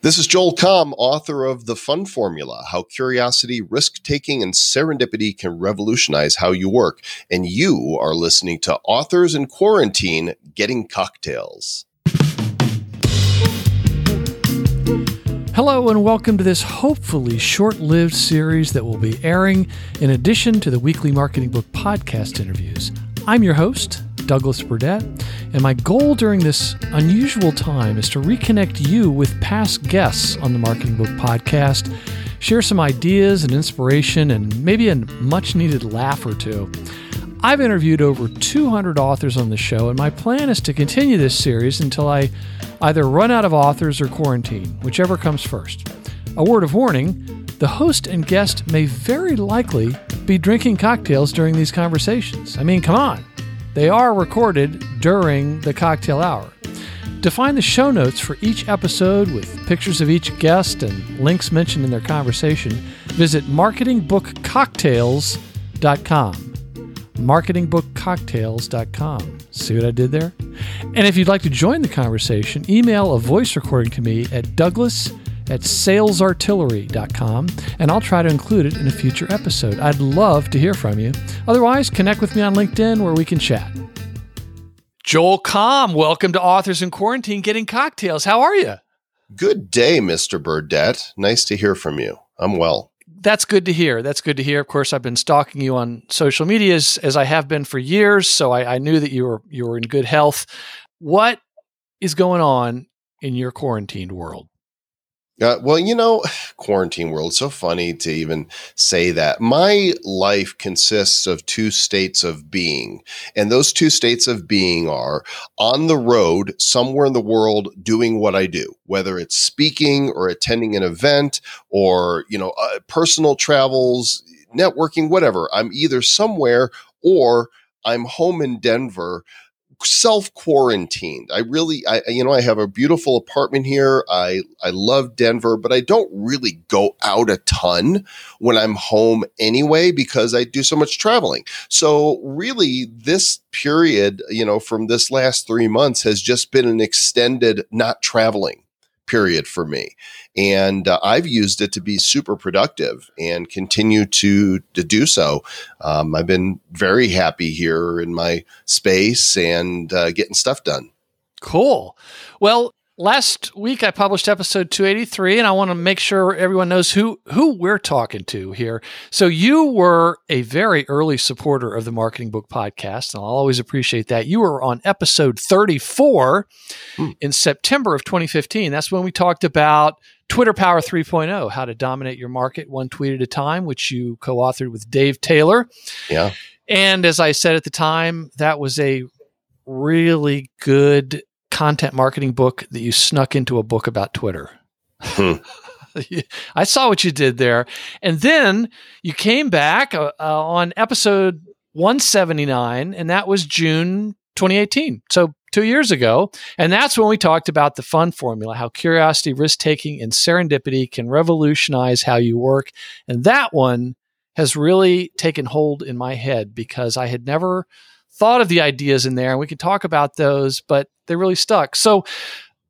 This is Joel Comm, author of The Fun Formula How Curiosity, Risk Taking, and Serendipity Can Revolutionize How You Work. And you are listening to Authors in Quarantine Getting Cocktails. Hello, and welcome to this hopefully short lived series that will be airing in addition to the weekly Marketing Book podcast interviews. I'm your host, Douglas Burdett, and my goal during this unusual time is to reconnect you with past guests on the Marketing Book podcast, share some ideas and inspiration, and maybe a much needed laugh or two. I've interviewed over 200 authors on the show, and my plan is to continue this series until I either run out of authors or quarantine, whichever comes first. A word of warning the host and guest may very likely be drinking cocktails during these conversations. I mean, come on. They are recorded during the cocktail hour. To find the show notes for each episode with pictures of each guest and links mentioned in their conversation, visit marketingbookcocktails.com. Marketingbookcocktails.com. See what I did there? And if you'd like to join the conversation, email a voice recording to me at douglas at salesartillery.com, and I'll try to include it in a future episode. I'd love to hear from you. Otherwise, connect with me on LinkedIn where we can chat. Joel Comm, welcome to Authors in Quarantine Getting Cocktails. How are you? Good day, Mr. Burdett. Nice to hear from you. I'm well. That's good to hear. That's good to hear. Of course, I've been stalking you on social media as, as I have been for years, so I, I knew that you were you were in good health. What is going on in your quarantined world? Uh, well, you know, quarantine world, so funny to even say that. My life consists of two states of being. And those two states of being are on the road, somewhere in the world, doing what I do, whether it's speaking or attending an event or, you know, uh, personal travels, networking, whatever. I'm either somewhere or I'm home in Denver self quarantined. I really, I you know, I have a beautiful apartment here. I I love Denver, but I don't really go out a ton when I'm home anyway because I do so much traveling. So really, this period, you know, from this last three months has just been an extended not traveling period for me. And uh, I've used it to be super productive and continue to, to do so. Um, I've been very happy here in my space and uh, getting stuff done. Cool. Well, last week I published episode 283 and I want to make sure everyone knows who who we're talking to here. So you were a very early supporter of the Marketing Book podcast and I'll always appreciate that. You were on episode 34 hmm. in September of 2015. That's when we talked about Twitter Power 3.0, how to dominate your market one tweet at a time, which you co-authored with Dave Taylor. Yeah. And as I said at the time, that was a really good content marketing book that you snuck into a book about Twitter. Hmm. I saw what you did there. And then you came back uh, uh, on episode 179, and that was June 2018. So two years ago. And that's when we talked about the fun formula how curiosity, risk taking, and serendipity can revolutionize how you work. And that one has really taken hold in my head because I had never thought of the ideas in there. And we can talk about those, but they really stuck. So,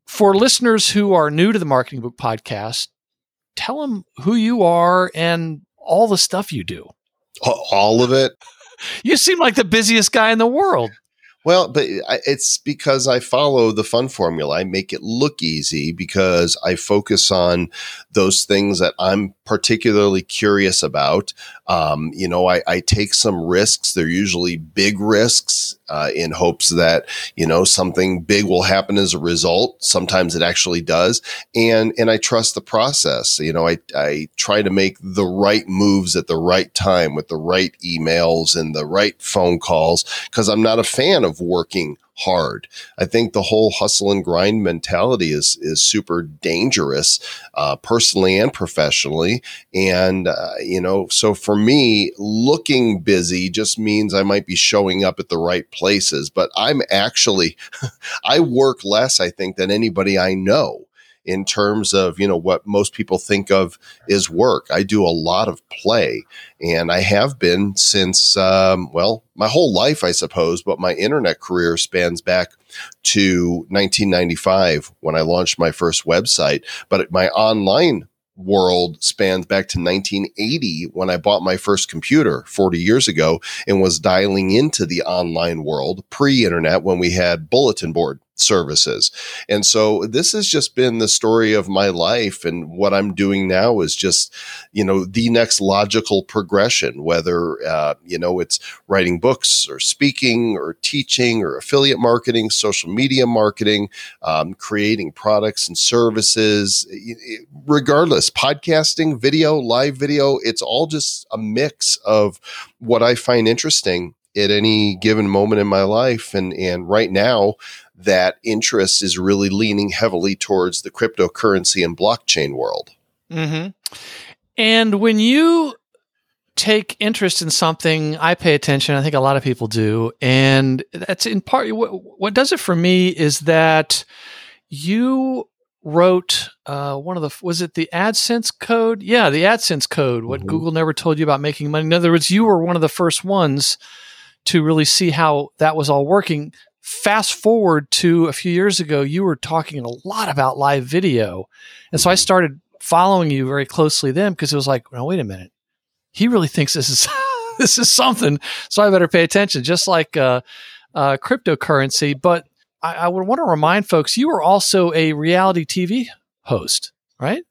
for listeners who are new to the Marketing Book Podcast, tell them who you are and all the stuff you do. All of it. You seem like the busiest guy in the world. Well, but it's because I follow the fun formula. I make it look easy because I focus on those things that I'm particularly curious about. Um, you know, I, I, take some risks. They're usually big risks uh, in hopes that you know something big will happen as a result. Sometimes it actually does, and and I trust the process. You know, I I try to make the right moves at the right time with the right emails and the right phone calls because I'm not a fan of working hard. I think the whole hustle and grind mentality is is super dangerous, uh, personally and professionally. And uh, you know, so for me, looking busy just means I might be showing up at the right places, but I'm actually I work less, I think, than anybody I know. In terms of you know what most people think of is work. I do a lot of play, and I have been since um, well my whole life, I suppose. But my internet career spans back to 1995 when I launched my first website. But my online world spans back to 1980 when I bought my first computer 40 years ago and was dialing into the online world pre internet when we had bulletin board services. And so this has just been the story of my life. And what I'm doing now is just, you know, the next logical progression, whether, uh, you know, it's writing books or speaking or teaching or affiliate marketing, social media marketing, um, creating products and services, regardless, podcasting, video, live video, it's all just a mix of what I find interesting at any given moment in my life. And, and right now, that interest is really leaning heavily towards the cryptocurrency and blockchain world. Mm-hmm. And when you take interest in something, I pay attention. I think a lot of people do. And that's in part what, what does it for me is that you wrote uh, one of the was it the AdSense code? Yeah, the AdSense code. What mm-hmm. Google never told you about making money. In other words, you were one of the first ones to really see how that was all working. Fast forward to a few years ago, you were talking a lot about live video. And so I started following you very closely then because it was like, no, wait a minute. He really thinks this is this is something. So I better pay attention, just like uh, uh, cryptocurrency. But I, I would want to remind folks you were also a reality TV host, right?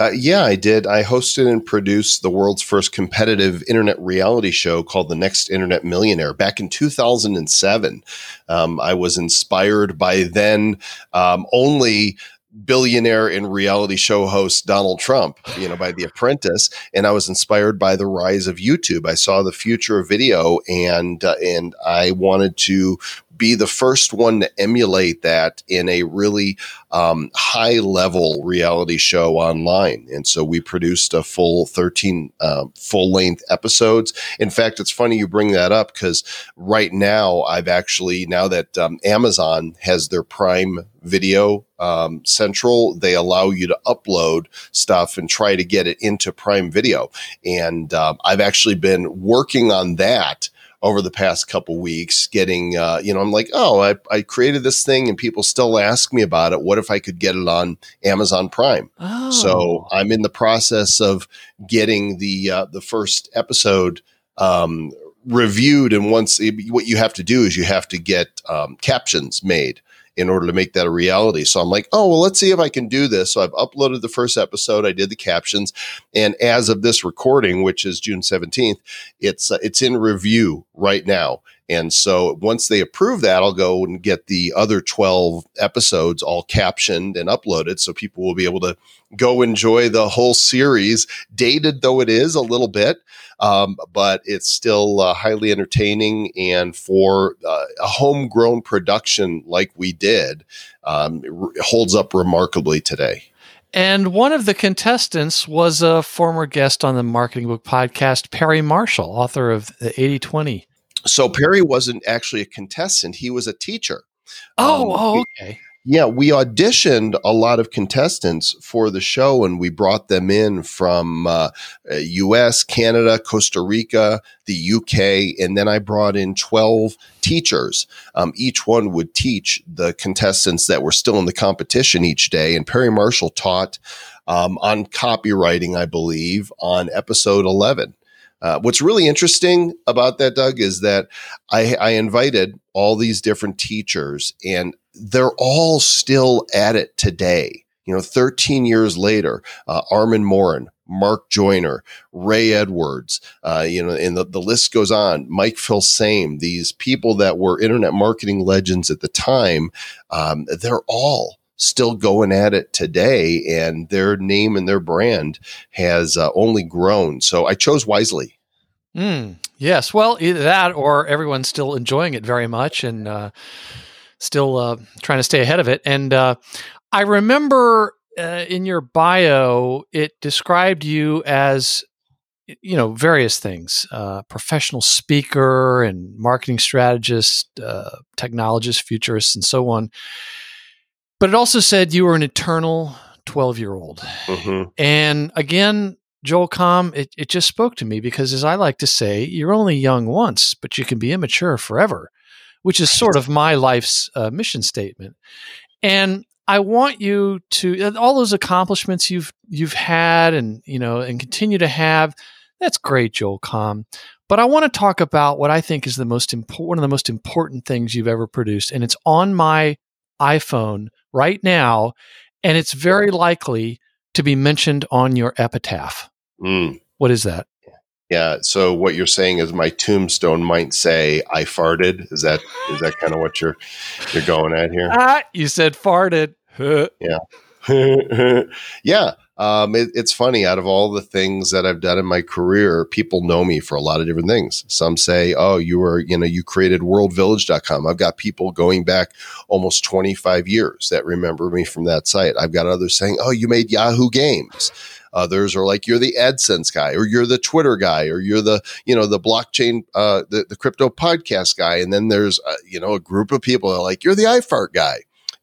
Uh, yeah, I did. I hosted and produced the world's first competitive internet reality show called The Next Internet Millionaire back in 2007. Um, I was inspired by then um, only billionaire and reality show host Donald Trump, you know, by The Apprentice, and I was inspired by the rise of YouTube. I saw the future of video, and uh, and I wanted to be the first one to emulate that in a really um, high level reality show online. And so we produced a full 13 uh, full length episodes. In fact, it's funny you bring that up because right now I've actually, now that um, Amazon has their Prime Video um, Central, they allow you to upload stuff and try to get it into Prime Video. And uh, I've actually been working on that over the past couple weeks getting uh, you know i'm like oh I, I created this thing and people still ask me about it. What if i could get it on amazon prime? Oh. so i'm in the process of getting the uh, the first episode um, reviewed. And once what you have to do is you have to get um, captions made in order to make that a reality. So I'm like, oh, well, let's see if I can do this. So I've uploaded the first episode. I did the captions. And as of this recording, which is June 17th, it's, uh, it's in review right now. And so once they approve that, I'll go and get the other 12 episodes all captioned and uploaded so people will be able to go enjoy the whole series, dated though it is a little bit. Um, but it's still uh, highly entertaining. And for uh, a homegrown production like we did, um, it holds up remarkably today. And one of the contestants was a former guest on the Marketing Book podcast, Perry Marshall, author of the 80 20 so Perry wasn't actually a contestant; he was a teacher. Oh, um, oh okay. Yeah, we auditioned a lot of contestants for the show, and we brought them in from uh, U.S., uh, Canada, Costa Rica, the U.K., and then I brought in twelve teachers. Um, each one would teach the contestants that were still in the competition each day, and Perry Marshall taught um, on copywriting, I believe, on episode eleven. Uh, what's really interesting about that, Doug, is that I, I, invited all these different teachers, and they're all still at it today. You know, 13 years later, uh, Armand Morin, Mark Joyner, Ray Edwards, uh, you know, and the, the list goes on. Mike Filsaime, these people that were internet marketing legends at the time, um, they're all still going at it today, and their name and their brand has uh, only grown. So I chose wisely. Mm, yes, well, either that or everyone's still enjoying it very much and uh, still uh, trying to stay ahead of it. And uh, I remember uh, in your bio, it described you as you know various things uh, professional speaker and marketing strategist uh, technologist futurist and so on But it also said you were an eternal 12 year old. Mm-hmm. And again, Joel Comm, it, it just spoke to me because, as I like to say, you're only young once, but you can be immature forever, which is sort of my life's uh, mission statement. And I want you to uh, all those accomplishments you've you've had and you know and continue to have. That's great, Joel Comm. But I want to talk about what I think is the most important, one of the most important things you've ever produced, and it's on my iPhone right now, and it's very likely to be mentioned on your epitaph. Mm. What is that? Yeah. So what you're saying is my tombstone might say I farted. Is that is that kind of what you're you're going at here? Ah, you said farted. yeah. yeah. Um, it, it's funny. Out of all the things that I've done in my career, people know me for a lot of different things. Some say, "Oh, you were, you know, you created WorldVillage.com." I've got people going back almost 25 years that remember me from that site. I've got others saying, "Oh, you made Yahoo Games." Others are like, you're the AdSense guy, or you're the Twitter guy, or you're the, you know, the blockchain, uh, the, the crypto podcast guy. And then there's, uh, you know, a group of people that are like, you're the iFart guy.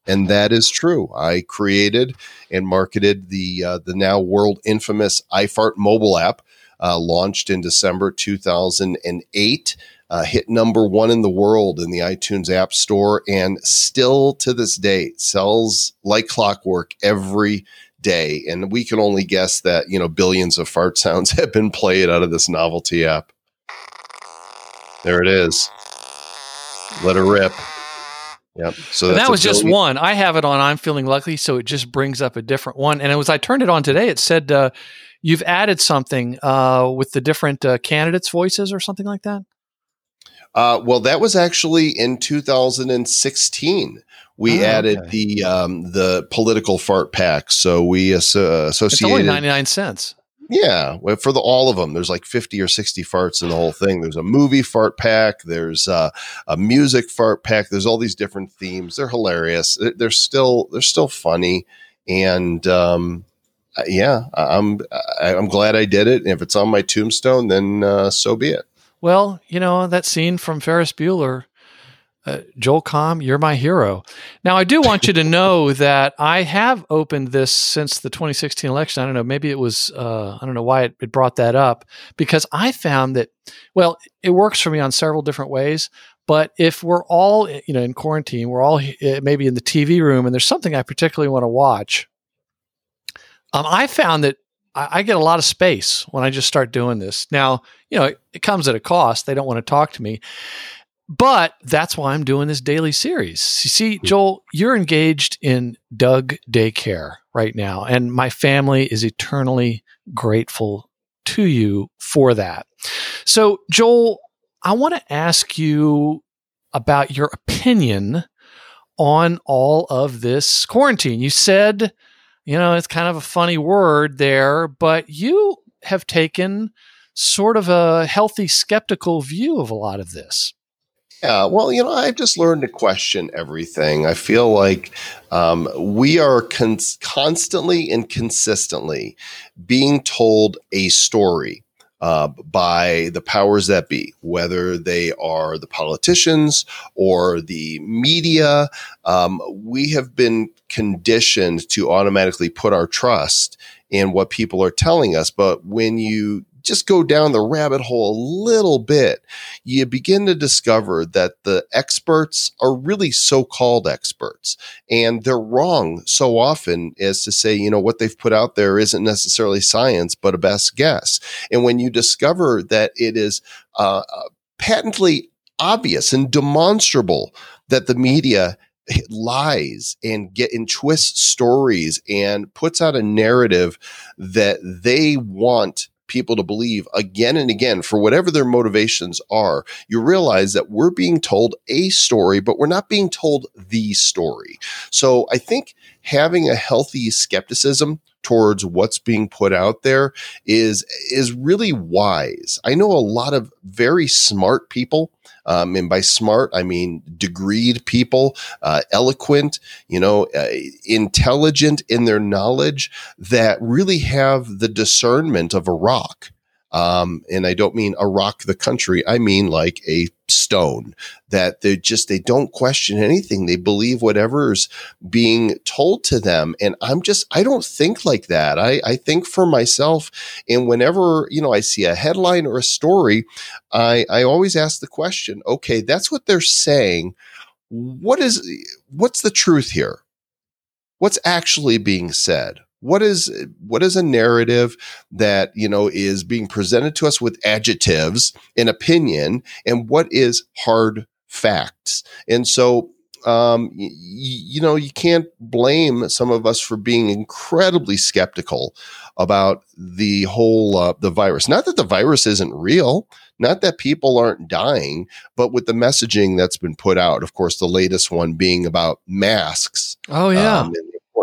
And that is true. I created and marketed the uh, the now world infamous iFart mobile app, uh, launched in December 2008. Uh, hit number one in the world in the iTunes App Store, and still to this day sells like clockwork every day. And we can only guess that, you know, billions of fart sounds have been played out of this novelty app. There it is. Let her rip. Yep. So that was just one. I have it on I'm feeling lucky, so it just brings up a different one. And it was I turned it on today. It said uh, you've added something uh, with the different uh, candidates' voices or something like that. Uh, well, that was actually in 2016 we oh, added okay. the um, the political fart pack. So we uh, associated. It's only ninety nine cents. Yeah, for the all of them, there's like fifty or sixty farts in the whole thing. There's a movie fart pack. There's uh, a music fart pack. There's all these different themes. They're hilarious. They're still they're still funny, and um, yeah, I'm I'm glad I did it. And if it's on my tombstone, then uh, so be it. Well, you know that scene from Ferris Bueller uh, Joel Comm, you're my hero. Now, I do want you to know that I have opened this since the 2016 election. I don't know, maybe it was, uh, I don't know why it, it, brought that up, because I found that, well, it works for me on several different ways. But if we're all, you know, in quarantine, we're all uh, maybe in the TV room, and there's something I particularly want to watch. Um, I found that I, I get a lot of space when I just start doing this. Now, you know, it, it comes at a cost. They don't want to talk to me. But that's why I'm doing this daily series. You see, mm-hmm. Joel, you're engaged in Doug Daycare right now, and my family is eternally grateful to you for that. So, Joel, I want to ask you about your opinion on all of this quarantine. You said, you know, it's kind of a funny word there, but you have taken sort of a healthy skeptical view of a lot of this. Yeah, well, you know, I've just learned to question everything. I feel like um, we are con- constantly and consistently being told a story uh, by the powers that be, whether they are the politicians or the media. Um, we have been conditioned to automatically put our trust in what people are telling us. But when you just go down the rabbit hole a little bit, you begin to discover that the experts are really so called experts. And they're wrong so often as to say, you know, what they've put out there isn't necessarily science, but a best guess. And when you discover that it is uh, uh patently obvious and demonstrable that the media lies and get and twists stories and puts out a narrative that they want people to believe again and again for whatever their motivations are, you realize that we're being told a story, but we're not being told the story. So I think having a healthy skepticism towards what's being put out there is is really wise. I know a lot of very smart people um, and by smart, I mean degreed people, uh, eloquent, you know, uh, intelligent in their knowledge that really have the discernment of a rock. Um, and I don't mean Iraq, the country. I mean like a stone that they just they don't question anything. They believe whatever's being told to them. And i'm just i don't think like that. I i think for myself and whenever you know i see a headline or a story i i always ask the question okay that's what they're saying. What is what's the truth here? What's actually being said what is what is a narrative that you know is being presented to us with adjectives and opinion and what is hard facts? And so um, y- you know you can't blame some of us for being incredibly skeptical about the whole uh, the virus. Not that the virus isn't real not that people aren't dying but with the messaging that's been put out of course the latest one being about masks oh yeah. um,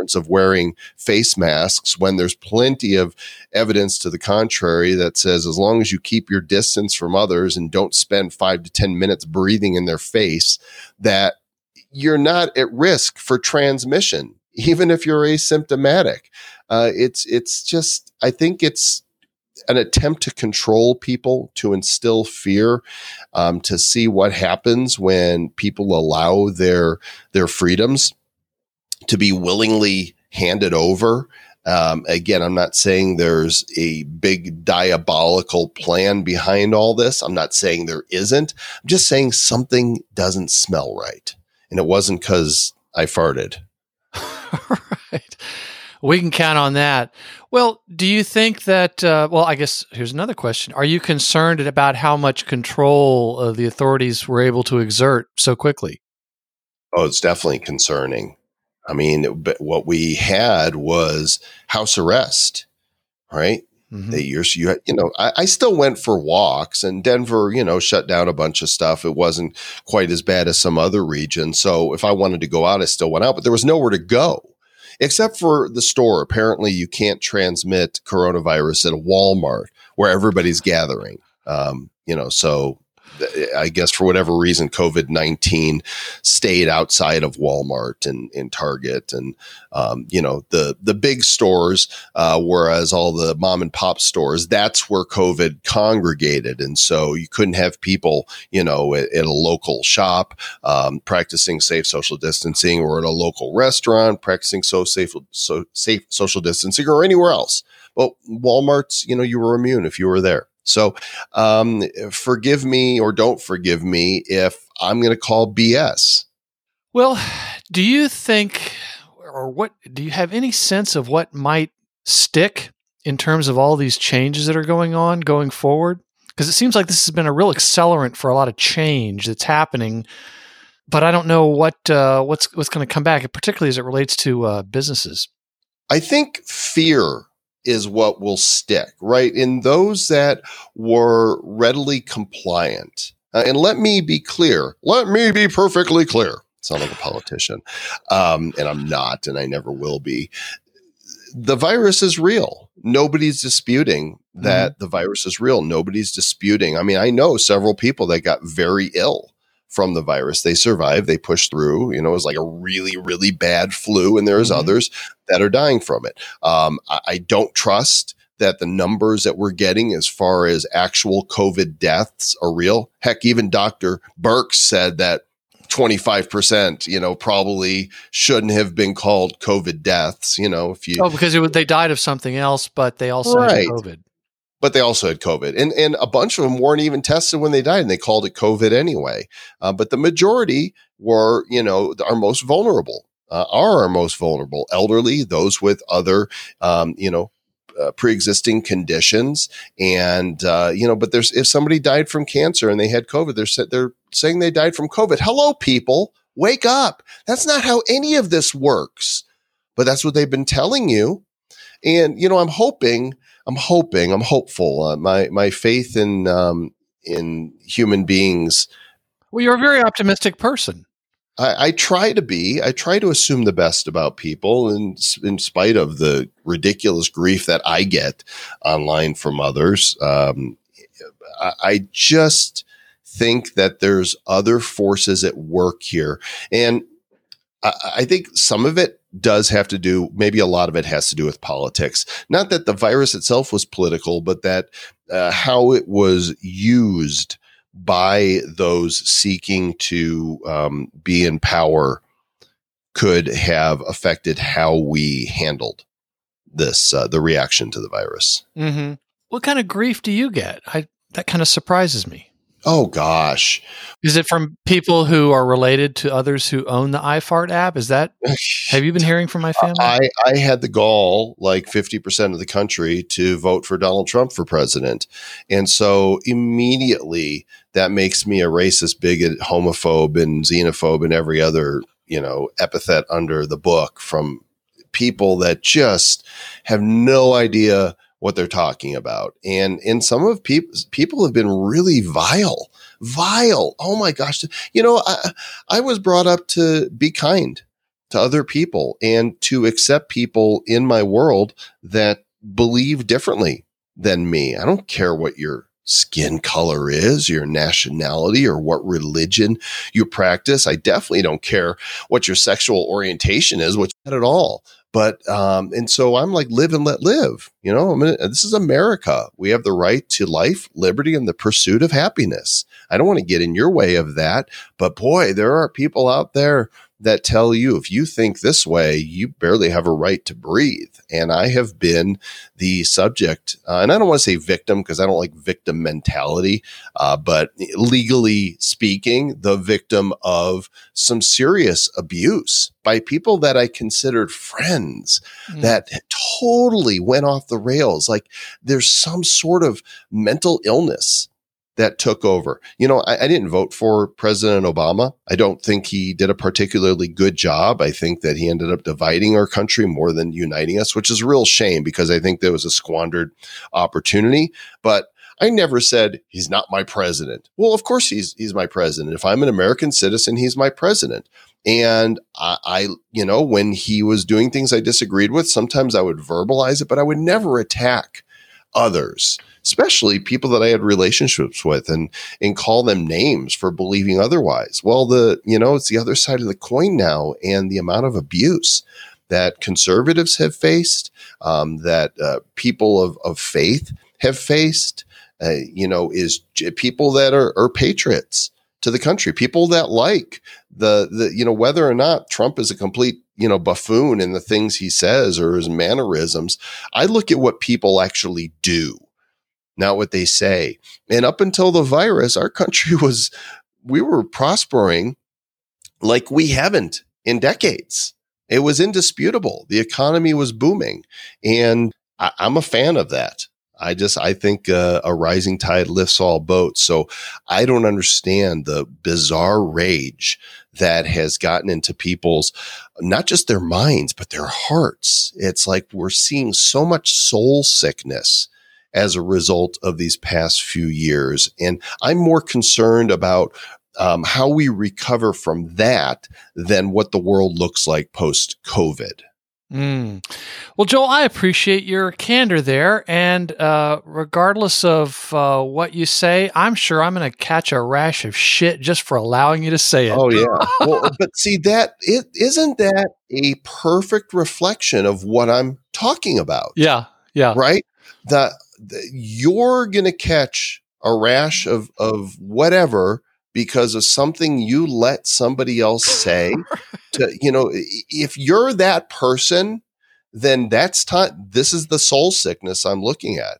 importance of wearing face masks when there's plenty of evidence to the contrary that says as long as you keep your distance from others and don't spend five to 10 minutes breathing in their face, that you're not at risk for transmission, even if you're asymptomatic. Uh, it's it's just I think it's an attempt to control people, to instill fear, um, to see what happens when people allow their their freedoms to be willingly handed over. Um, again, I'm not saying there's a big diabolical plan behind all this. I'm not saying there isn't. I'm just saying something doesn't smell right. And it wasn't because I farted. right. We can count on that. Well, do you think that? Uh, well, I guess here's another question: Are you concerned about how much control uh, the authorities were able to exert so quickly? Oh, it's definitely concerning. I mean, but what we had was house arrest, right? Mm-hmm. They you you know, I, I, still went for walks, and Denver, you know, shut down a bunch of stuff. It wasn't quite as bad as some other regions. So if I wanted to go out, I still went out, but there was nowhere to go except for the store. Apparently, you can't transmit coronavirus at a Walmart where everybody's gathering. Um, you know, so I guess for whatever reason, COVID 19 stayed outside of Walmart and, and Target and, um, you know, the, the big stores, uh, whereas all the mom and pop stores, that's where COVID congregated. And so you couldn't have people, you know, at, at a local shop, um, practicing safe social distancing or at a local restaurant, practicing so safe, so safe social distancing or anywhere else. Well, Walmart's, you know, you were immune if you were there. So, um, forgive me or don't forgive me if I'm going to call BS. Well, do you think, or what, do you have any sense of what might stick in terms of all these changes that are going on going forward? Because it seems like this has been a real accelerant for a lot of change that's happening, but I don't know what uh, what's what's going to come back, particularly as it relates to uh, businesses. I think fear is what will stick, right? In those that were readily compliant. Uh, and let me be clear. Let me be perfectly clear. Sound like a politician. Um, and I'm not, and I never will be. The virus is real. Nobody's disputing that mm-hmm. the virus is real. Nobody's disputing. I mean, I know several people that got very ill from the virus. They survive, they push through. You know, it was like a really, really bad flu, and there's mm-hmm. others that are dying from it. Um, I, I don't trust that the numbers that we're getting as far as actual COVID deaths are real. Heck, even Dr. Birx said that 25%, you know, probably shouldn't have been called COVID deaths, you know, if you. Oh, because it, they died of something else, but they also right. had COVID but they also had COVID. And, and a bunch of them weren't even tested when they died and they called it COVID anyway. Uh, but the majority were, you know, our most vulnerable, uh, are our most vulnerable elderly, those with other, um, you know, uh, pre-existing conditions. And uh, you know but there's if somebody died from cancer and they had covid they're they're saying they died from covid. Hello people. Wake up. That's not how any of this works. But that's what they've been telling you. And you know i'm hoping I'm hoping, I'm hopeful. Uh, my my faith in um, in human beings. Well, you're a very optimistic person. I, I, try to be. I try to assume the best about people, in in spite of the ridiculous grief that I get online from others. Um, I, I just think that there's other forces at work here, and I, think some of it does have to do, maybe a lot of it has to do with politics. Not that the virus itself was political, but that uh, how it was used by those seeking to um, be in power could have affected how we handled this uh, the reaction to the virus. Mm-hmm. What kind of grief do you get? I that kind of surprises me. Oh gosh. Is it from people who are related to others who own the iFart app? Is that have you been hearing from my family? I, I had the gall, like 50% of the country, to vote for Donald Trump for president. And so immediately that makes me a racist, bigot, uh, homophobe, and xenophobe and every other, you know, epithet under the book from people that just have no idea what they're talking about. And and some of people people have been really vile. Vile. Oh my gosh. You know, I I was brought up to be kind to other people and to accept people in my world that believe differently than me. I don't care what your skin color is, your nationality, or what religion you practice. I definitely don't care what your sexual orientation is, which at all. But um, and so I'm like, live and let live. You know, I mean, this is America. We have the right to life, liberty, and the pursuit of happiness. I don't want to get in your way of that, but boy, there are people out there that tell you if you think this way, you barely have a right to breathe. And I have been the subject, uh, and I don't want to say victim because I don't like victim mentality, uh, but legally speaking, the victim of some serious abuse by people that I considered friends mm. that totally went off the rails. Like there's some sort of mental illness that took over. You know, I, I, didn't vote for President Obama. I don't think he did a particularly good job. I think that he ended up dividing our country more than uniting us, which is a real shame because I think there was a squandered opportunity. But I never said he's not my president. Well, of course he's he's my president. If I'm an American citizen, he's my president. And I, I, you know, when he was doing things I disagreed with, sometimes I would verbalize it, but I would never attack others especially people that I had relationships with and and call them names for believing otherwise. Well, the you know, it's the other side of the coin now and the amount of abuse that conservatives have faced, um, that uh, people of, of faith have faced, uh, you know, is people that are, are patriots to the country, people that like the, the, you know, whether or not Trump is a complete you know, buffoon in the things he says or his mannerisms. I look at what people actually do not what they say. And up until the virus, our country was, we were prospering like we haven't in decades. It was indisputable. The economy was booming. And I, am a fan of that. I just, I think uh, a rising tide lifts all boats. So I don't understand the bizarre rage that has gotten into people's, not just their minds, but their hearts. It's like we're seeing so much soul sickness as a result of these past few years. And I'm more concerned about um, how we recover from that than what the world looks like post COVID. Mm. Well, Joel, I appreciate your candor there. And uh, regardless of uh, what you say, I'm sure I'm going to catch a rash of shit just for allowing you to say it. Oh, yeah. well, but see, that it isn't that a perfect reflection of what I'm talking about? Yeah. Yeah. Right? That you're going to catch a rash of, of whatever because of something you let somebody else say to, you know, if you're that person, then that's time. This is the soul sickness I'm looking at.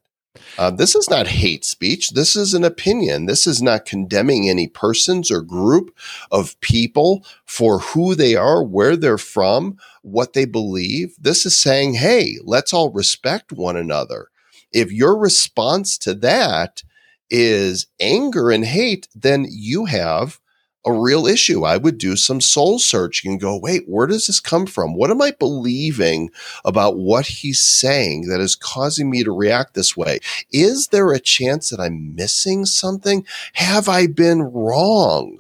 Uh, this is not hate speech. This is an opinion. This is not condemning any persons or group of people for who they are, where they're from, what they believe. This is saying, hey, let's all respect one another if your response to that is anger and hate, then you have a real issue. I would do some soul searching and go, wait, where does this come from? What am I believing about what he's saying that is causing me to react this way? Is there a chance that I'm missing something? Have I been wrong?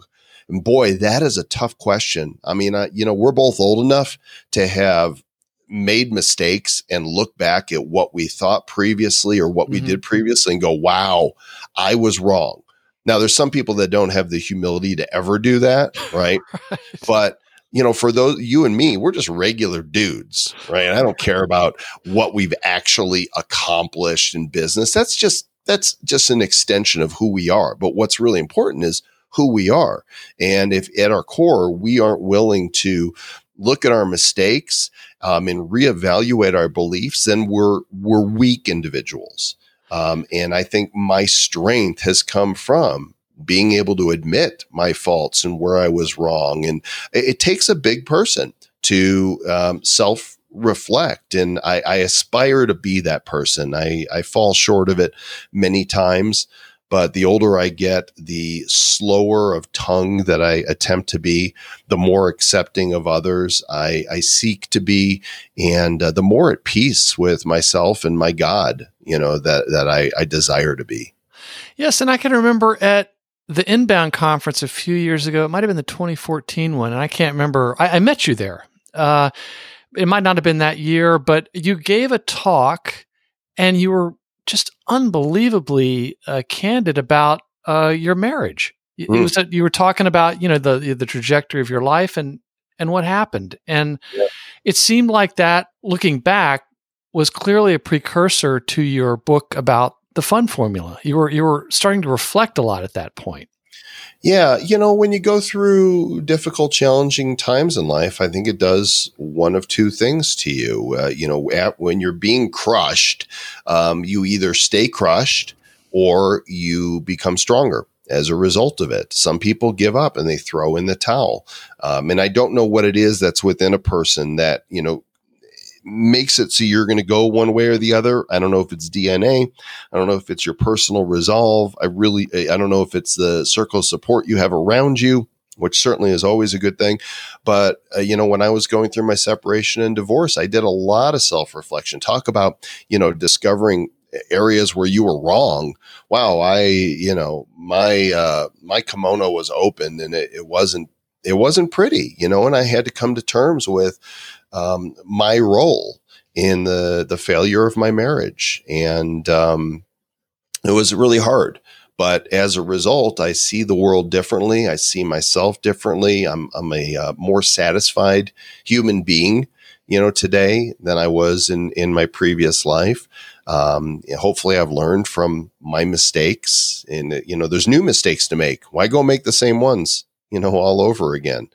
And boy, that is a tough question. I mean, I, you know, we're both old enough to have made mistakes and look back at what we thought previously or what mm-hmm. we did previously and go, wow, I was wrong. Now, there's some people that don't have the humility to ever do that, right? right. But you know, for those you and me, we're just regular dudes, right? I don't care about what we've actually accomplished in business. That's just that's just an extension of who we are. But what's really important is who we are. And if at our core, we aren't willing to look at our mistakes um, and reevaluate our beliefs, then we're, we're weak individuals. Um, and I think my strength has come from being able to admit my faults and where I was wrong. And it, it takes a big person to um, self reflect. And I, I, aspire to be that person. I, I fall short of it many times. But the older I get, the slower of tongue that I attempt to be, the more accepting of others I, I seek to be, and uh, the more at peace with myself and my God, you know, that, that I, I desire to be. Yes. And I can remember at the inbound conference a few years ago, it might have been the 2014 one, and I can't remember. I, I met you there. Uh, it might not have been that year, but you gave a talk and you were just unbelievably uh, candid about uh, your marriage. It mm. was you were talking about you know the the trajectory of your life and and what happened, and yeah. it seemed like that looking back was clearly a precursor to your book about the fun formula. You were you were starting to reflect a lot at that point. Yeah, you know, when you go through difficult, challenging times in life, I think it does one of two things to you. Uh, you know, at, when you're being crushed, um, you either stay crushed or you become stronger as a result of it. Some people give up and they throw in the towel. Um, and I don't know what it is that's within a person that, you know, makes it so you're going to go one way or the other. I don't know if it's DNA. I don't know if it's your personal resolve. I really, I don't know if it's the circle of support you have around you, which certainly is always a good thing. But, uh, you know, when I was going through my separation and divorce, I did a lot of self reflection. Talk about, you know, discovering areas where you were wrong. Wow. I, you know, my, uh, my kimono was open and it, it wasn't, it wasn't pretty, you know, and I had to come to terms with, um, my role in the the failure of my marriage, and um, it was really hard. But as a result, I see the world differently. I see myself differently. I'm I'm a uh, more satisfied human being, you know, today than I was in in my previous life. Um, hopefully, I've learned from my mistakes, and you know, there's new mistakes to make. Why go make the same ones, you know, all over again?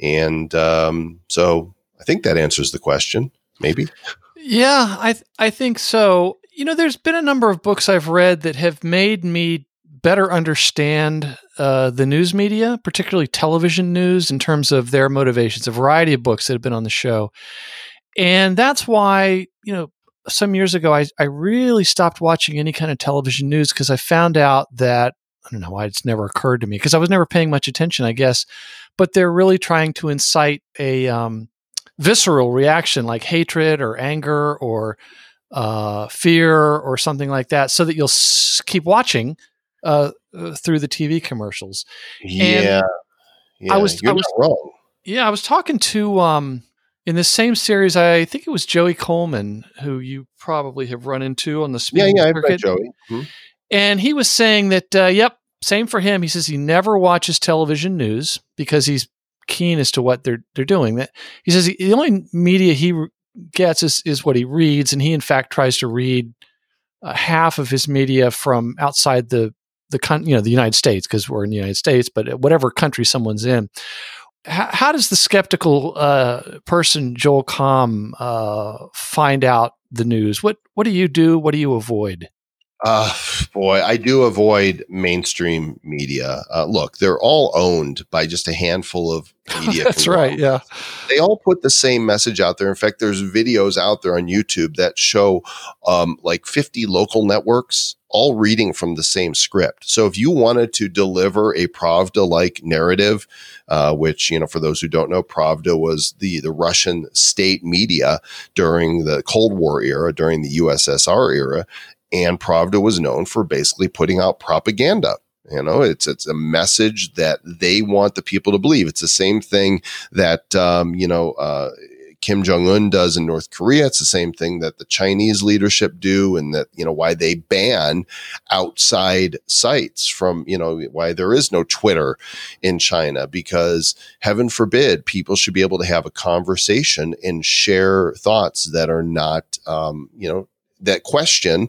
And um, so I think that answers the question. Maybe. Yeah, I th- I think so. You know, there's been a number of books I've read that have made me better understand uh, the news media, particularly television news, in terms of their motivations. A variety of books that have been on the show, and that's why you know some years ago I I really stopped watching any kind of television news because I found out that I don't know why it's never occurred to me because I was never paying much attention, I guess. But they're really trying to incite a um, visceral reaction like hatred or anger or uh, fear or something like that, so that you'll s- keep watching uh, uh through the TV commercials. Yeah, yeah I was, you're I was, wrong. Yeah, I was talking to um, in this same series. I think it was Joey Coleman, who you probably have run into on the speaking yeah, yeah, circuit. Joey. Hmm. And he was saying that, uh, yep, same for him. He says he never watches television news because he's keen as to what they're they're doing. That he says he, the only media he gets is is what he reads, and he in fact tries to read uh, half of his media from outside the the con- you know the United States because we're in the United States, but whatever country someone's in. How, does the skeptical uh, person Joel Comm uh, find out the news? What what do you do? What do you avoid? Uh, boy, I do avoid mainstream media. Uh, look, they're all owned by just a handful of media. That's right. Yeah. They all put the same message out there. In fact, there's videos out there on YouTube that show um, like 50 local networks all reading from the same script. So if you wanted to deliver a Pravda like narrative, uh, which, you know, for those who don't know, Pravda was the, the Russian state media during the Cold War era, during the USSR era. And Pravda was known for basically putting out propaganda. You know, it's it's a message that they want the people to believe. It's the same thing that um, you know uh, Kim Jong Un does in North Korea. It's the same thing that the Chinese leadership do, and that you know why they ban outside sites from you know why there is no Twitter in China because heaven forbid people should be able to have a conversation and share thoughts that are not um, you know that question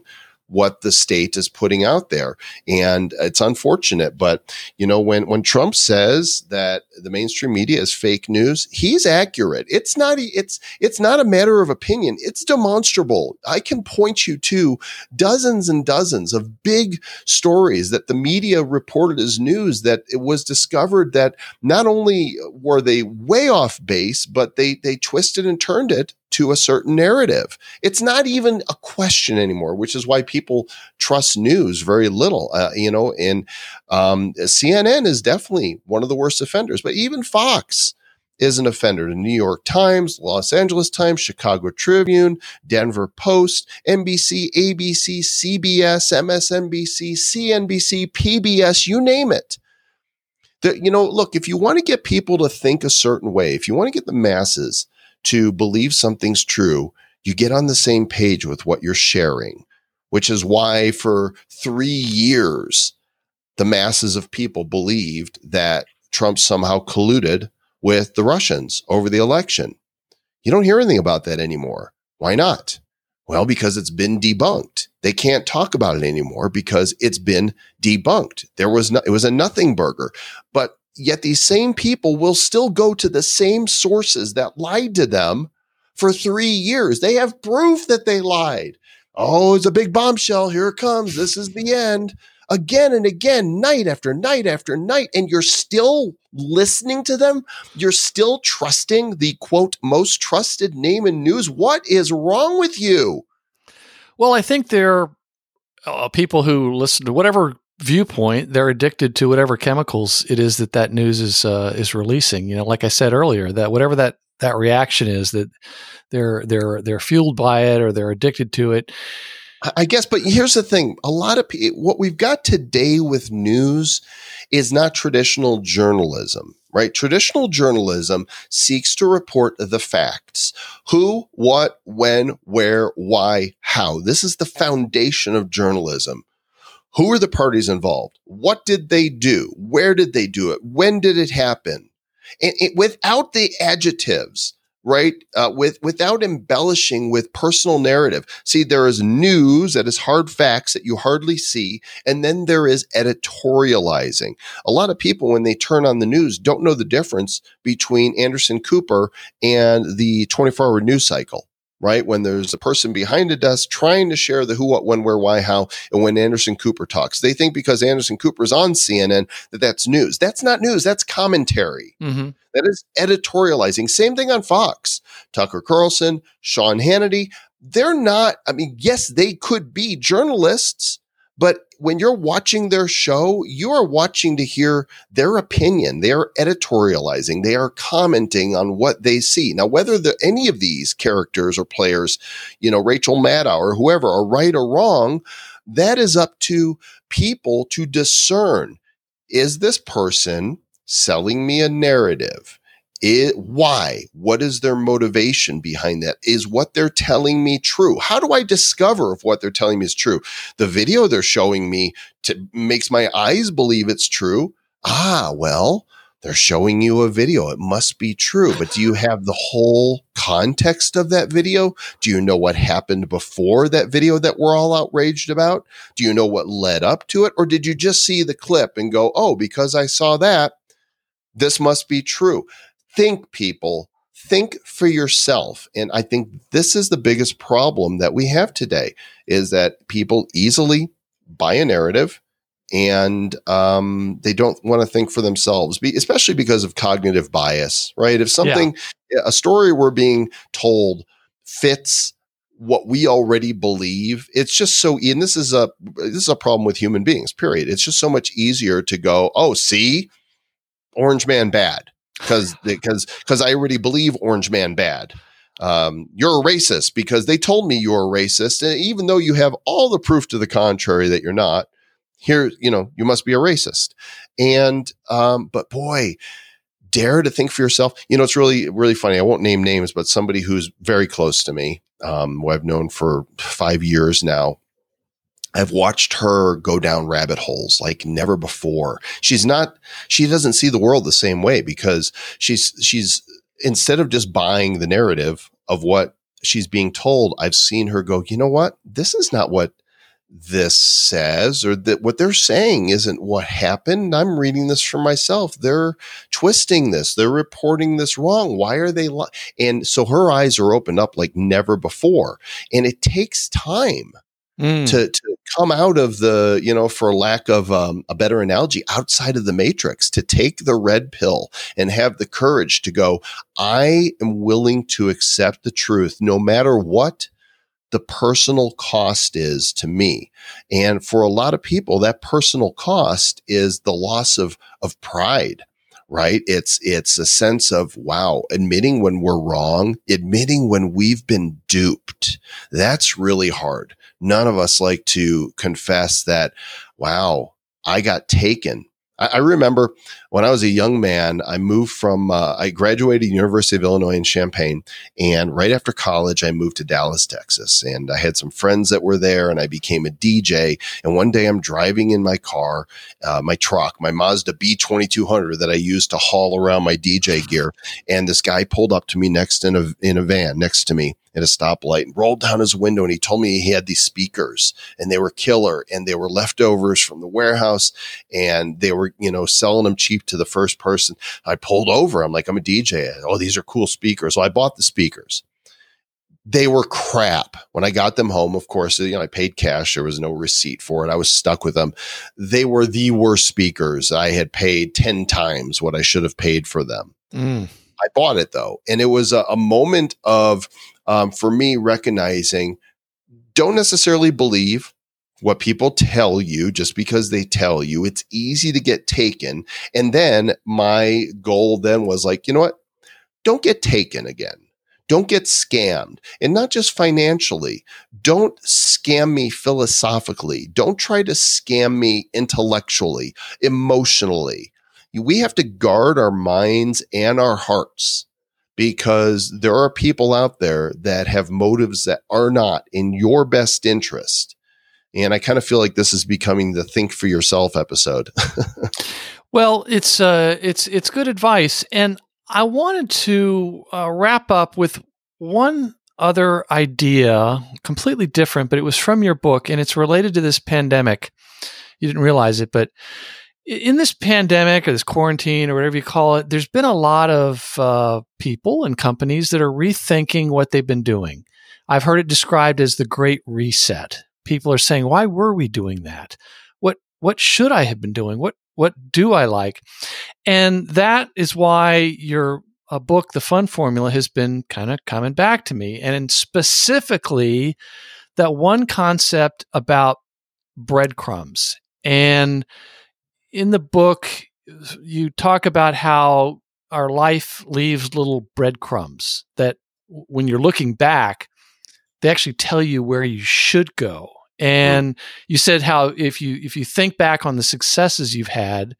what the state is putting out there. And it's unfortunate, but you know, when, when Trump says that the mainstream media is fake news, he's accurate. It's not, it's, it's not a matter of opinion. It's demonstrable. I can point you to dozens and dozens of big stories that the media reported as news that it was discovered that not only were they way off base, but they, they twisted and turned it to a certain narrative. It's not even a question anymore, which is why people trust news very little. Uh, you know, and um, CNN is definitely one of the worst offenders, but even Fox is an offender. The New York Times, Los Angeles Times, Chicago Tribune, Denver Post, NBC, ABC, CBS, MSNBC, CNBC, PBS, you name it. The, you know, look, if you want to get people to think a certain way, if you want to get the masses to believe something's true, you get on the same page with what you're sharing, which is why for three years, the masses of people believed that Trump somehow colluded with the Russians over the election. You don't hear anything about that anymore. Why not? Well, because it's been debunked. They can't talk about it anymore because it's been debunked. There was no, it was a nothing burger. But Yet these same people will still go to the same sources that lied to them for three years. They have proof that they lied. Oh, it's a big bombshell. Here it comes. This is the end. Again and again, night after night after night. And you're still listening to them. You're still trusting the quote, most trusted name in news. What is wrong with you? Well, I think there are uh, people who listen to whatever viewpoint, they're addicted to whatever chemicals it is that that news is uh, is releasing. You know, like I said earlier, that whatever that that reaction is, that they're they're they're fueled by it or they're addicted to it. I guess, but here's the thing: a lot of what we've got today with news is not traditional journalism, right? Traditional journalism seeks to report the facts: who, what, when, where, why, how. This is the foundation of journalism. Who are the parties involved? What did they do? Where did they do it? When did it happen? And it, without the adjectives, right? Uh, with without embellishing with personal narrative. See, there is news that is hard facts that you hardly see, and then there is editorializing. A lot of people, when they turn on the news, don't know the difference between Anderson Cooper and the 24-hour news cycle right? When there's a person behind a desk trying to share the who, what, when, where, why, how, and when Anderson Cooper talks. They think because Anderson Cooper's on CNN that that's news. That's not news. That's commentary. Mm-hmm. That is editorializing. Same thing on Fox. Tucker Carlson, Sean Hannity. They're not, I mean, yes, they could be journalists, but when you're watching their show, you are watching to hear their opinion. They are editorializing. They are commenting on what they see. Now, whether the, any of these characters or players, you know, Rachel Maddow or whoever are right or wrong, that is up to people to discern. Is this person selling me a narrative? It, why? What is their motivation behind that? Is what they're telling me true? How do I discover if what they're telling me is true? The video they're showing me to, makes my eyes believe it's true. Ah, well, they're showing you a video. It must be true. But do you have the whole context of that video? Do you know what happened before that video that we're all outraged about? Do you know what led up to it? Or did you just see the clip and go, oh, because I saw that, this must be true? Think people think for yourself. And i think this is the biggest problem that we have today is that people easily buy a narrative and um, they don't want to think for themselves especially because of cognitive bias right? If something yeah. a story we're being told fits what we already believe it's just so and this is a this is a problem with human beings period. It's just so much easier to go oh see? Orange man bad because because because I already believe Orange Man bad. Um, you're a racist because they told me you're a racist, and even though you have all the proof to the contrary that you're not, here you know you must be a racist. And um, but boy, dare to think for yourself. You know, it's really really funny. I won't name names, but somebody who's very close to me, um, who I've known for five years now, I've watched her go down rabbit holes like never before. She's not, she doesn't see the world the same way because she's, she's, instead of just buying the narrative of what she's being told, I've seen her go, you know what? This is not what this says or that what they're saying isn't what happened. I'm reading this for myself. They're twisting this. They're reporting this wrong. Why are they? Li-? And so her eyes are opened up like never before. And it takes time mm. to, to come out of the, you know, for lack of um, a better analogy, outside of the matrix, to take the red pill and have the courage to go, I am willing to accept the truth no matter what the personal cost is to me. And for a lot of people, that personal cost is the loss of, of pride right it's it's a sense of wow admitting when we're wrong admitting when we've been duped that's really hard none of us like to confess that wow i got taken I, I remember when I was a young man, I moved from, uh, I graduated University of Illinois in Champaign. And right after college, I moved to Dallas, Texas. And I had some friends that were there and I became a DJ. And one day I'm driving in my car, uh, my truck, my Mazda B2200 that I used to haul around my DJ gear. And this guy pulled up to me next in a, in a van next to me at a stoplight and rolled down his window and he told me he had these speakers and they were killer and they were leftovers from the warehouse and they were, you know, selling them cheap to the first person. I pulled over. I'm like, I'm a DJ. Oh, these are cool speakers. So I bought the speakers. They were crap. When I got them home, of course, you know, I paid cash. There was no receipt for it. I was stuck with them. They were the worst speakers. I had paid 10 times what I should have paid for them. Mm. I bought it though. And it was a, a moment of, um, for me, recognizing don't necessarily believe what people tell you just because they tell you. It's easy to get taken. And then my goal then was like, you know what? Don't get taken again. Don't get scammed. And not just financially. Don't scam me philosophically. Don't try to scam me intellectually, emotionally. We have to guard our minds and our hearts because there are people out there that have motives that are not in your best interest. And I kind of feel like this is becoming the think for yourself episode. well, it's uh, it's it's good advice, and I wanted to uh, wrap up with one other idea, completely different, but it was from your book, and it's related to this pandemic. You didn't realize it, but in this pandemic or this quarantine or whatever you call it, there's been a lot of uh, people and companies that are rethinking what they've been doing. I've heard it described as the Great Reset. People are saying, "Why were we doing that? What what should I have been doing? What what do I like?" And that is why your a book, The Fun Formula, has been kind of coming back to me, and specifically that one concept about breadcrumbs and in the book, you talk about how our life leaves little breadcrumbs that when you're looking back, they actually tell you where you should go. And mm-hmm. you said how if you if you think back on the successes you've had,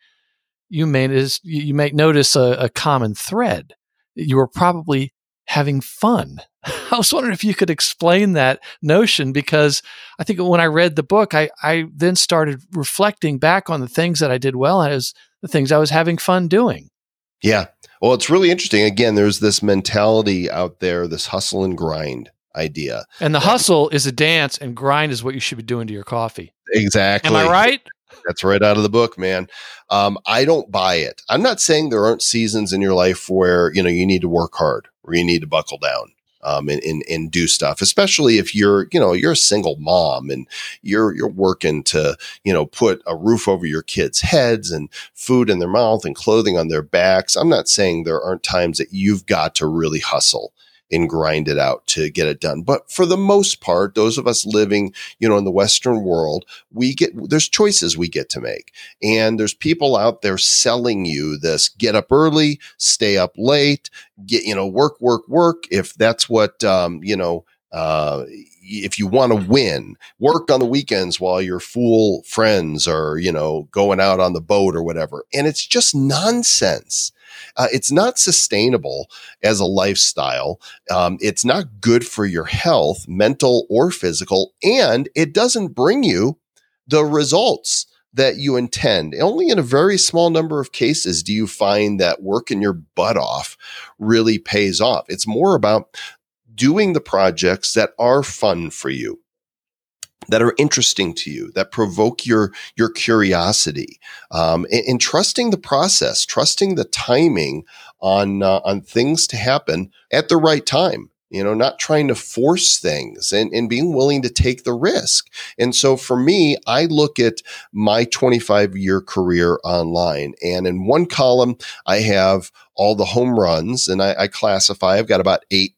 you may you may notice a, a common thread. You were probably having fun. I was wondering if you could explain that notion because I think when I read the book, I, I then started reflecting back on the things that I did well as the things I was having fun doing. Yeah. Well, it's really interesting. Again, there's this mentality out there, this hustle and grind idea. And the hustle is a dance and grind is what you should be doing to your coffee. Exactly. Am I right? That's right out of the book, man. Um, I don't buy it. I'm not saying there aren't seasons in your life where you know you need to work hard, where you need to buckle down. Um, and, and, and do stuff, especially if you're, you know, you're a single mom and you're, you're working to, you know, put a roof over your kids' heads and food in their mouth and clothing on their backs. I'm not saying there aren't times that you've got to really hustle and grind it out to get it done. But for the most part, those of us living, you know, in the Western world, we get, there's choices we get to make. And there's people out there selling you this get up early, stay up late, get, you know, work, work, work. If that's what, um, you know, uh, if you want to win, work on the weekends while your fool friends are, you know, going out on the boat or whatever. And it's just nonsense. Uh, it's not sustainable as a lifestyle. Um, it's not good for your health, mental or physical, and it doesn't bring you the results that you intend. Only in a very small number of cases do you find that working your butt off really pays off. It's more about doing the projects that are fun for you that are interesting to you, that provoke your your curiosity, um, and, and, trusting the process, trusting the timing on uh, on things to happen at the right time. You know, not trying to force things and, and being willing to take the risk. And so for me, I look at my 25 year career online, and in one column, I have all the home runs, and I, I classify. I've got about eight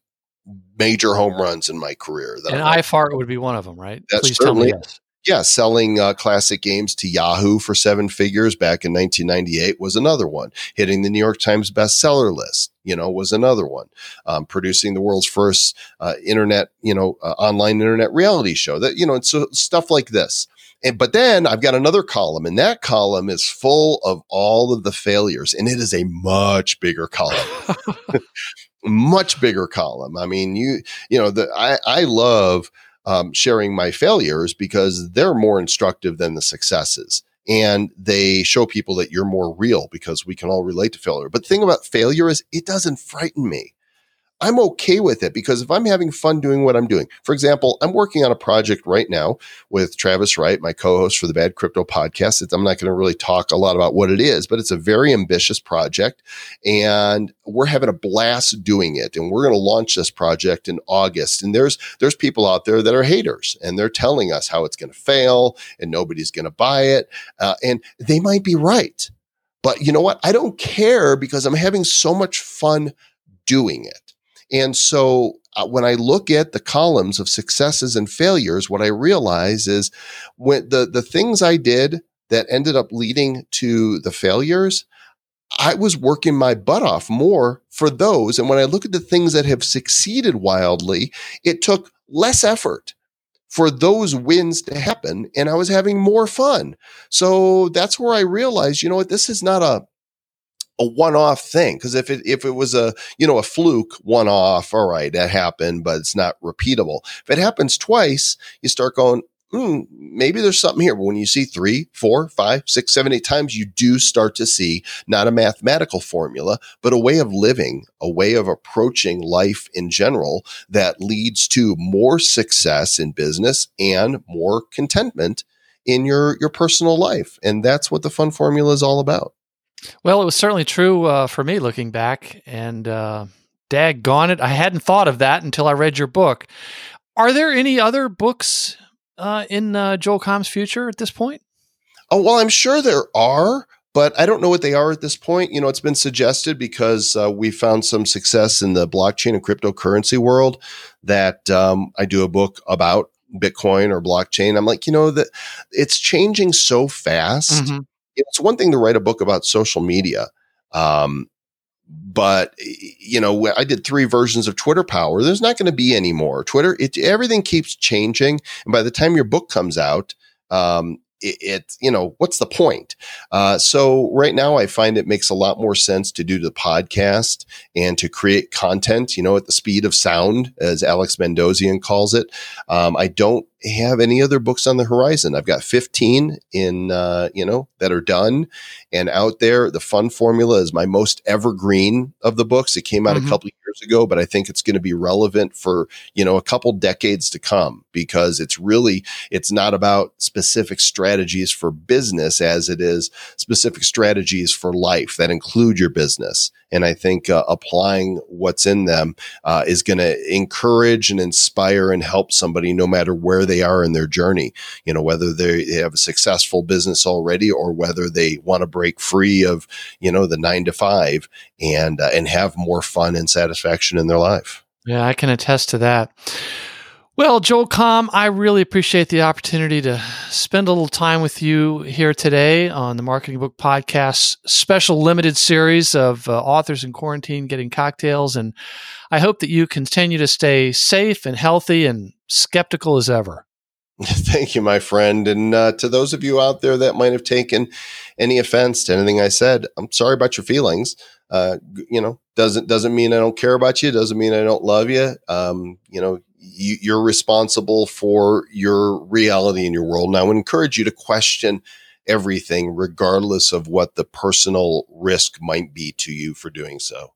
major home runs in my career. and iFart would be one of them, right? That's Please certainly, tell me yes. Yeah, selling uh, classic games to Yahoo for seven figures back in 1998 was another one. Hitting the New York Times bestseller list, you know, was another one. Um, producing the world's first uh, internet, you know, uh, online internet reality show. That you know, and so stuff like this. And, but then I've got another column, and that column is full of all of the failures, and it is a much bigger column. much bigger column. I mean, you you know, the I I love um, sharing my failures because they're more instructive than the successes. And they show people that you're more real because we can all relate to failure. But the thing about failure is it doesn't frighten me. I'm okay with it because if I'm having fun doing what I'm doing, for example, I'm working on a project right now with Travis Wright, my co-host for the Bad Crypto podcast. I'm not going to really talk a lot about what it is, but it's a very ambitious project and we're having a blast doing it. And we're going to launch this project in August. And there's, there's people out there that are haters and they're telling us how it's going to fail and nobody's going to buy it. Uh, and they might be right. But you know what? I don't care because I'm having so much fun doing it. And so uh, when I look at the columns of successes and failures, what I realize is when the, the things I did that ended up leading to the failures, I was working my butt off more for those. And when I look at the things that have succeeded wildly, it took less effort for those wins to happen and I was having more fun. So that's where I realized, you know what, this is not a a one-off thing because if it if it was a you know a fluke one-off all right that happened but it's not repeatable. If it happens twice you start going hmm, maybe there's something here. But when you see three four five six seven eight times you do start to see not a mathematical formula but a way of living a way of approaching life in general that leads to more success in business and more contentment in your your personal life. And that's what the fun formula is all about well, it was certainly true uh, for me looking back, and uh, daggone it, I hadn't thought of that until I read your book. Are there any other books uh, in uh, Joel Comm's future at this point? Oh, well, I'm sure there are, but I don't know what they are at this point. You know, it's been suggested because uh, we found some success in the blockchain and cryptocurrency world that um, I do a book about Bitcoin or blockchain. I'm like, you know, that it's changing so fast. Mm-hmm it's one thing to write a book about social media. Um, but you know, I did three versions of Twitter Power. There's not going to be any more Twitter. It everything keeps changing, and by the time your book comes out, um, it, it, you know what's the point uh, so right now i find it makes a lot more sense to do the podcast and to create content you know at the speed of sound as alex Mandossian calls it um, i don't have any other books on the horizon. I've got 15 in uh, you know that are done and out there the fun formula is my most evergreen of the books it came out mm-hmm. a couple years ago but i think it's going to be relevant for you know a couple decades to come because it's really it's not about specific strategies for business as it is specific strategies for life that include your business. And I think uh, applying what's in them uh, is going to encourage and inspire and help somebody no matter where they are in their journey. You know, whether they have a successful business already or whether they want to break free of, you know, the nine to five and, uh, and have more fun and satisfaction in their life. Yeah, I can attest to that. Well, Joel Comm, I really appreciate the opportunity to spend a little time with you here today on the Marketing Book Podcast special limited series of uh, authors in quarantine getting cocktails. And I hope that you continue to stay safe and healthy and skeptical as ever. Thank you, my friend. And uh, to those of you out there that might have taken any offense to anything I said, I'm sorry about your feelings. Uh, you know, doesn't doesn't mean I don't care about you. Doesn't mean I don't love you. Um, you know, you, are responsible for your reality in your world. And I would encourage you to question everything, regardless of what the personal risk might be to you for doing so.